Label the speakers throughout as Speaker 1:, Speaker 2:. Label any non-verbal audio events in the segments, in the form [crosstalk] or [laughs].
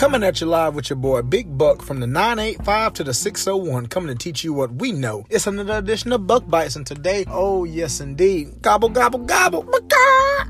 Speaker 1: Coming at you live with your boy Big Buck from the 985 to the 601, coming to teach you what we know. It's another edition of Buck Bites, and today, oh yes indeed, gobble gobble gobble,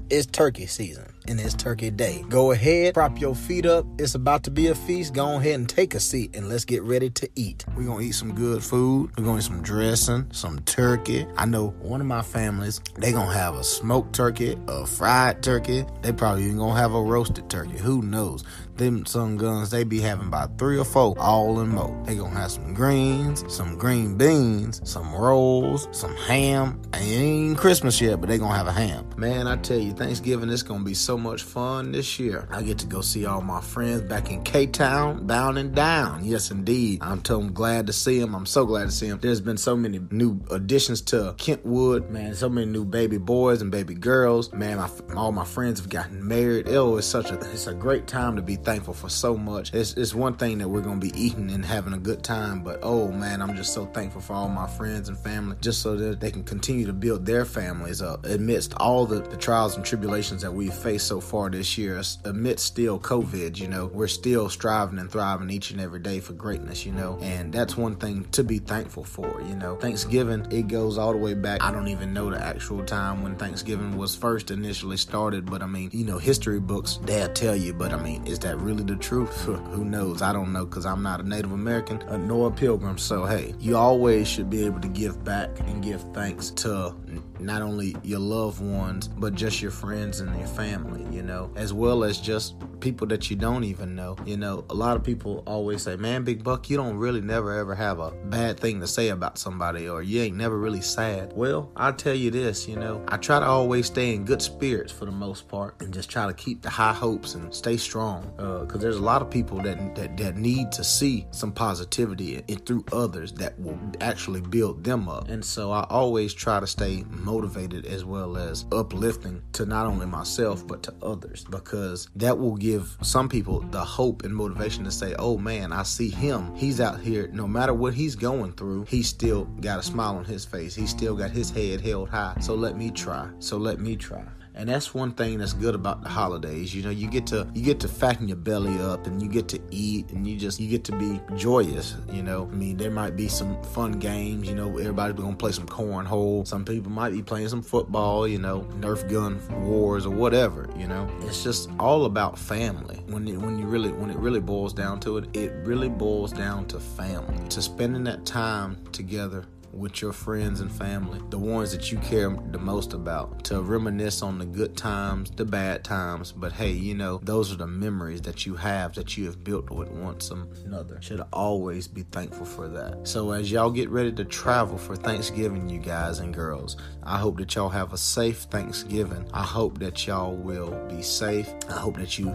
Speaker 1: it's turkey season and it's turkey day. Go ahead, prop your feet up. It's about to be a feast. Go ahead and take a seat and let's get ready to eat. We're gonna eat some good food. We're gonna eat some dressing, some turkey. I know one of my families, they gonna have a smoked turkey, a fried turkey. They probably even gonna have a roasted turkey. Who knows? Them some guns, they be having about three or four all in mo. They gonna have some greens, some green beans, some rolls, some ham. It ain't Christmas yet, but they gonna have a ham. Man, I tell you, Thanksgiving is gonna be so much fun this year. I get to go see all my friends back in K-Town, bound and down. Yes, indeed. I'm so glad to see them. I'm so glad to see them. There's been so many new additions to Kentwood. Man, so many new baby boys and baby girls. Man, my, all my friends have gotten married. Oh, it's such a it's a great time to be thankful for so much. It's, it's one thing that we're going to be eating and having a good time, but oh man, I'm just so thankful for all my friends and family, just so that they can continue to build their families up amidst all the, the trials and tribulations that we've faced so far this year, amidst still COVID, you know, we're still striving and thriving each and every day for greatness, you know, and that's one thing to be thankful for, you know. Thanksgiving, it goes all the way back. I don't even know the actual time when Thanksgiving was first initially started, but I mean, you know, history books, they'll tell you, but I mean, is that really the truth? [laughs] Who knows? I don't know because I'm not a Native American uh, nor a pilgrim. So, hey, you always should be able to give back and give thanks to not only your loved ones, but just your friends and your family, you know, as well as just people that you don't even know. You know, a lot of people always say, man, Big Buck, you don't really never ever have a bad thing to say about somebody or you ain't never really sad. Well, I'll tell you this, you know, I try to always stay in good spirits for the most part and just try to keep the high hopes and stay strong because uh, there's a lot of people that, that, that need to see some positivity and through others that will actually build them up. And so I always try to stay motivated as well as uplifting to not only myself but to others because that will give some people the hope and motivation to say, "Oh man, I see him. He's out here no matter what he's going through, he's still got a smile on his face. He's still got his head held high. So let me try. So let me try." And that's one thing that's good about the holidays. You know you get to you get to fatten your belly up and you get to eat and you just you get to be joyous you know. I mean there might be some fun games you know everybody's gonna play some cornhole. Some people might be playing some football you know nerf gun wars or whatever you know. It's just all about family. When it, when you really when it really boils down to it it really boils down to family. To spending that time together with your friends and family, the ones that you care the most about, to reminisce on the good times, the bad times. But hey, you know, those are the memories that you have that you have built with one some another. Should always be thankful for that. So as y'all get ready to travel for Thanksgiving, you guys and girls, I hope that y'all have a safe Thanksgiving. I hope that y'all will be safe. I hope that you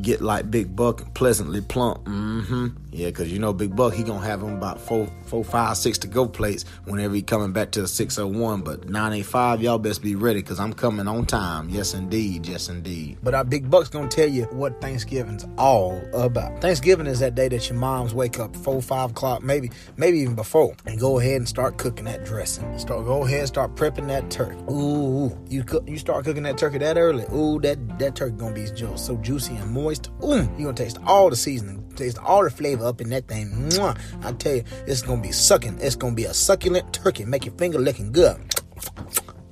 Speaker 1: get like Big Buck and pleasantly plump. Mm-hmm. Yeah, because you know Big Buck, he gonna have him about four, four, five, six to go plates whenever he coming back to the 601. But 985, y'all best be ready because I'm coming on time. Yes, indeed. Yes, indeed. But our Big Buck's gonna tell you what Thanksgiving's all about. Thanksgiving is that day that your moms wake up four, five o'clock, maybe, maybe even before, and go ahead and start cooking that dressing. Start go ahead and start prepping that turkey. Ooh, you cook, you start cooking that turkey that early. Ooh, that that turkey gonna be so juicy and moist. Ooh, you gonna taste all the seasoning, taste all the flavor up in that thing. Mwah. I tell you, it's gonna be sucking. It's gonna be a succulent turkey. Make your finger licking good.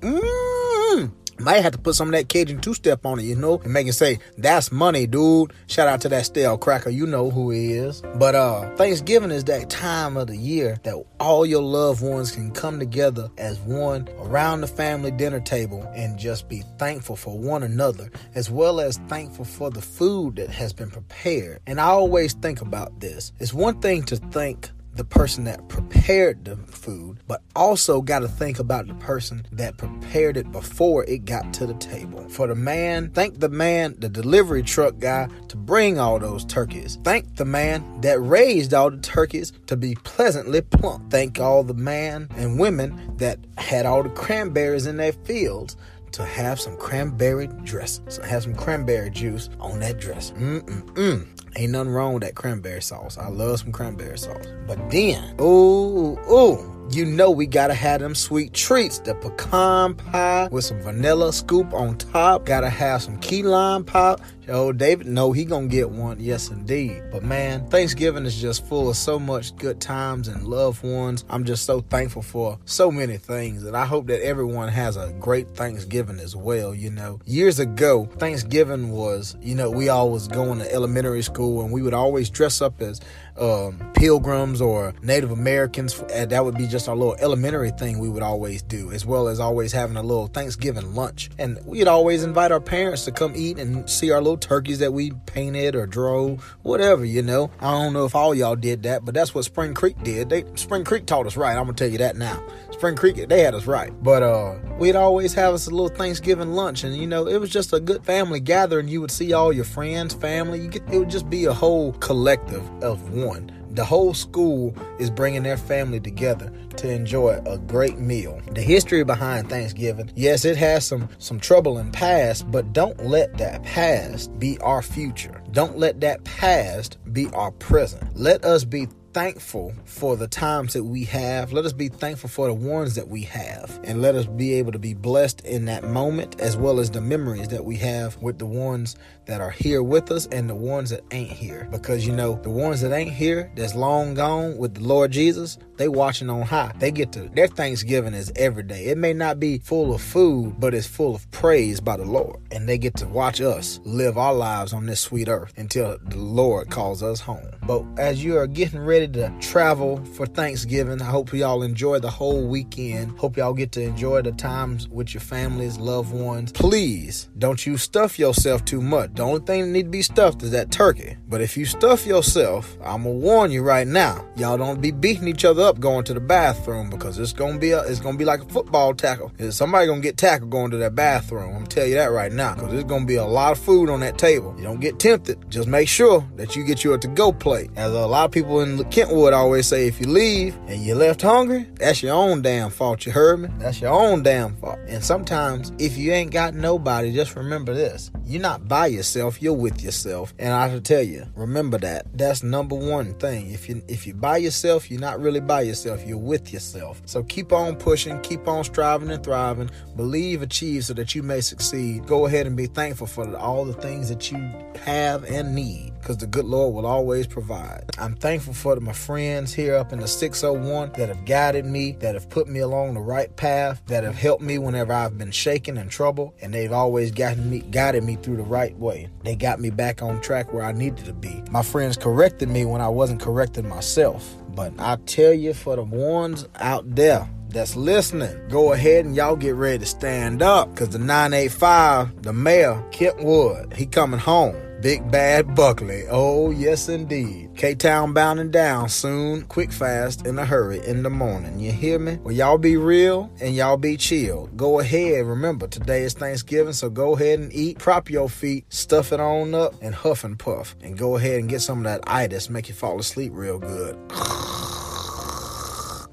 Speaker 1: Mmm. Might have to put some of that Cajun two step on it, you know, and make it say, that's money, dude. Shout out to that stale cracker. You know who he is. But uh Thanksgiving is that time of the year that all your loved ones can come together as one around the family dinner table and just be thankful for one another, as well as thankful for the food that has been prepared. And I always think about this. It's one thing to thank the person that prepared the food, but also got to think about the person that prepared it before it got to the table. For the man, thank the man, the delivery truck guy, to bring all those turkeys. Thank the man that raised all the turkeys to be pleasantly plump. Thank all the man and women that had all the cranberries in their fields to have some cranberry dressing. So have some cranberry juice on that dress. Mm-mm-mm. Ain't nothing wrong with that cranberry sauce. I love some cranberry sauce. But then, ooh, ooh, you know we gotta have them sweet treats. The pecan pie with some vanilla scoop on top. Gotta have some key lime pie Oh, David, no, he gonna get one. Yes, indeed. But man, Thanksgiving is just full of so much good times and loved ones. I'm just so thankful for so many things, and I hope that everyone has a great Thanksgiving as well. You know, years ago, Thanksgiving was, you know, we always going to elementary school, and we would always dress up as um, pilgrims or Native Americans. And that would be just our little elementary thing we would always do, as well as always having a little Thanksgiving lunch. And we'd always invite our parents to come eat and see our little turkeys that we painted or drove, whatever, you know. I don't know if all y'all did that, but that's what Spring Creek did. They Spring Creek taught us right. I'm gonna tell you that now. Spring Creek, they had us right. But uh, we'd always have us a little Thanksgiving lunch, and you know, it was just a good family gathering. You would see all your friends, family. You get, it would just be a whole collective of one. The whole school is bringing their family together to enjoy a great meal. The history behind Thanksgiving, yes, it has some some trouble in past, but don't let that past be our future. Don't let that past be our present. Let us be thankful for the times that we have. Let us be thankful for the ones that we have. And let us be able to be blessed in that moment as well as the memories that we have with the ones that are here with us and the ones that ain't here. Because you know, the ones that ain't here, that's long gone with the Lord Jesus, they watching on high. They get to their Thanksgiving is every day. It may not be full of food, but it's full of praise by the Lord. And they get to watch us live our lives on this sweet earth until the Lord calls us home. But as you are getting ready to travel for Thanksgiving, I hope y'all enjoy the whole weekend. Hope y'all get to enjoy the times with your families, loved ones. Please don't you stuff yourself too much. The only thing that need to be stuffed is that turkey. But if you stuff yourself, I'm gonna warn you right now, y'all don't be beating each other up going to the bathroom because it's gonna be a, it's gonna be like a football tackle. Is Somebody gonna get tackled going to that bathroom. I'm tell you that right now because there's gonna be a lot of food on that table. You don't get tempted. Just make sure that you get you a to-go plate. As a lot of people in Kentwood always say, if you leave and you left hungry, that's your own damn fault. You heard me? That's your own damn fault. And sometimes if you ain't got nobody, just remember this: you're not by yourself. You're with yourself. And I should tell you, remember that. That's number one thing. If you if you by yourself, you're not really by yourself. You're with yourself. So keep on pushing, keep on striving and thriving. Believe, achieve, so that you may succeed. Go ahead and be thankful for all the things that you have and need because the good Lord will always provide. I'm thankful for my friends here up in the 601 that have guided me, that have put me along the right path, that have helped me whenever I've been shaken and trouble, and they've always gotten me, guided me through the right way. They got me back on track where I needed to be. My friends corrected me when I wasn't correcting myself. But I tell you, for the ones out there that's listening, go ahead and y'all get ready to stand up because the 985, the mayor, Kentwood, he coming home. Big Bad Buckley. Oh, yes, indeed. K Town bounding down soon, quick, fast, in a hurry in the morning. You hear me? Well, y'all be real and y'all be chill. Go ahead. Remember, today is Thanksgiving, so go ahead and eat. Prop your feet, stuff it on up, and huff and puff. And go ahead and get some of that itis, make you fall asleep real good. [laughs]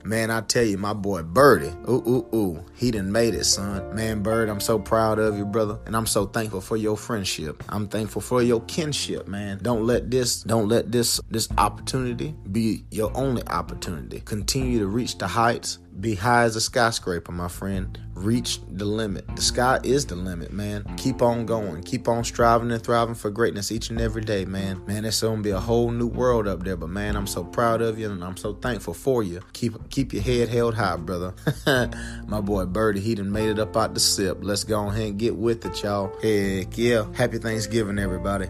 Speaker 1: Man, I tell you, my boy Birdie, ooh, ooh, ooh, he done made it, son. Man, Bird, I'm so proud of you, brother. And I'm so thankful for your friendship. I'm thankful for your kinship, man. Don't let this, don't let this, this opportunity be your only opportunity. Continue to reach the heights be high as a skyscraper, my friend. Reach the limit. The sky is the limit, man. Keep on going. Keep on striving and thriving for greatness each and every day, man. Man, it's gonna be a whole new world up there. But man, I'm so proud of you and I'm so thankful for you. Keep keep your head held high, brother. [laughs] my boy Birdie, he done made it up out the sip. Let's go ahead and get with it, y'all. Heck yeah. Happy Thanksgiving, everybody.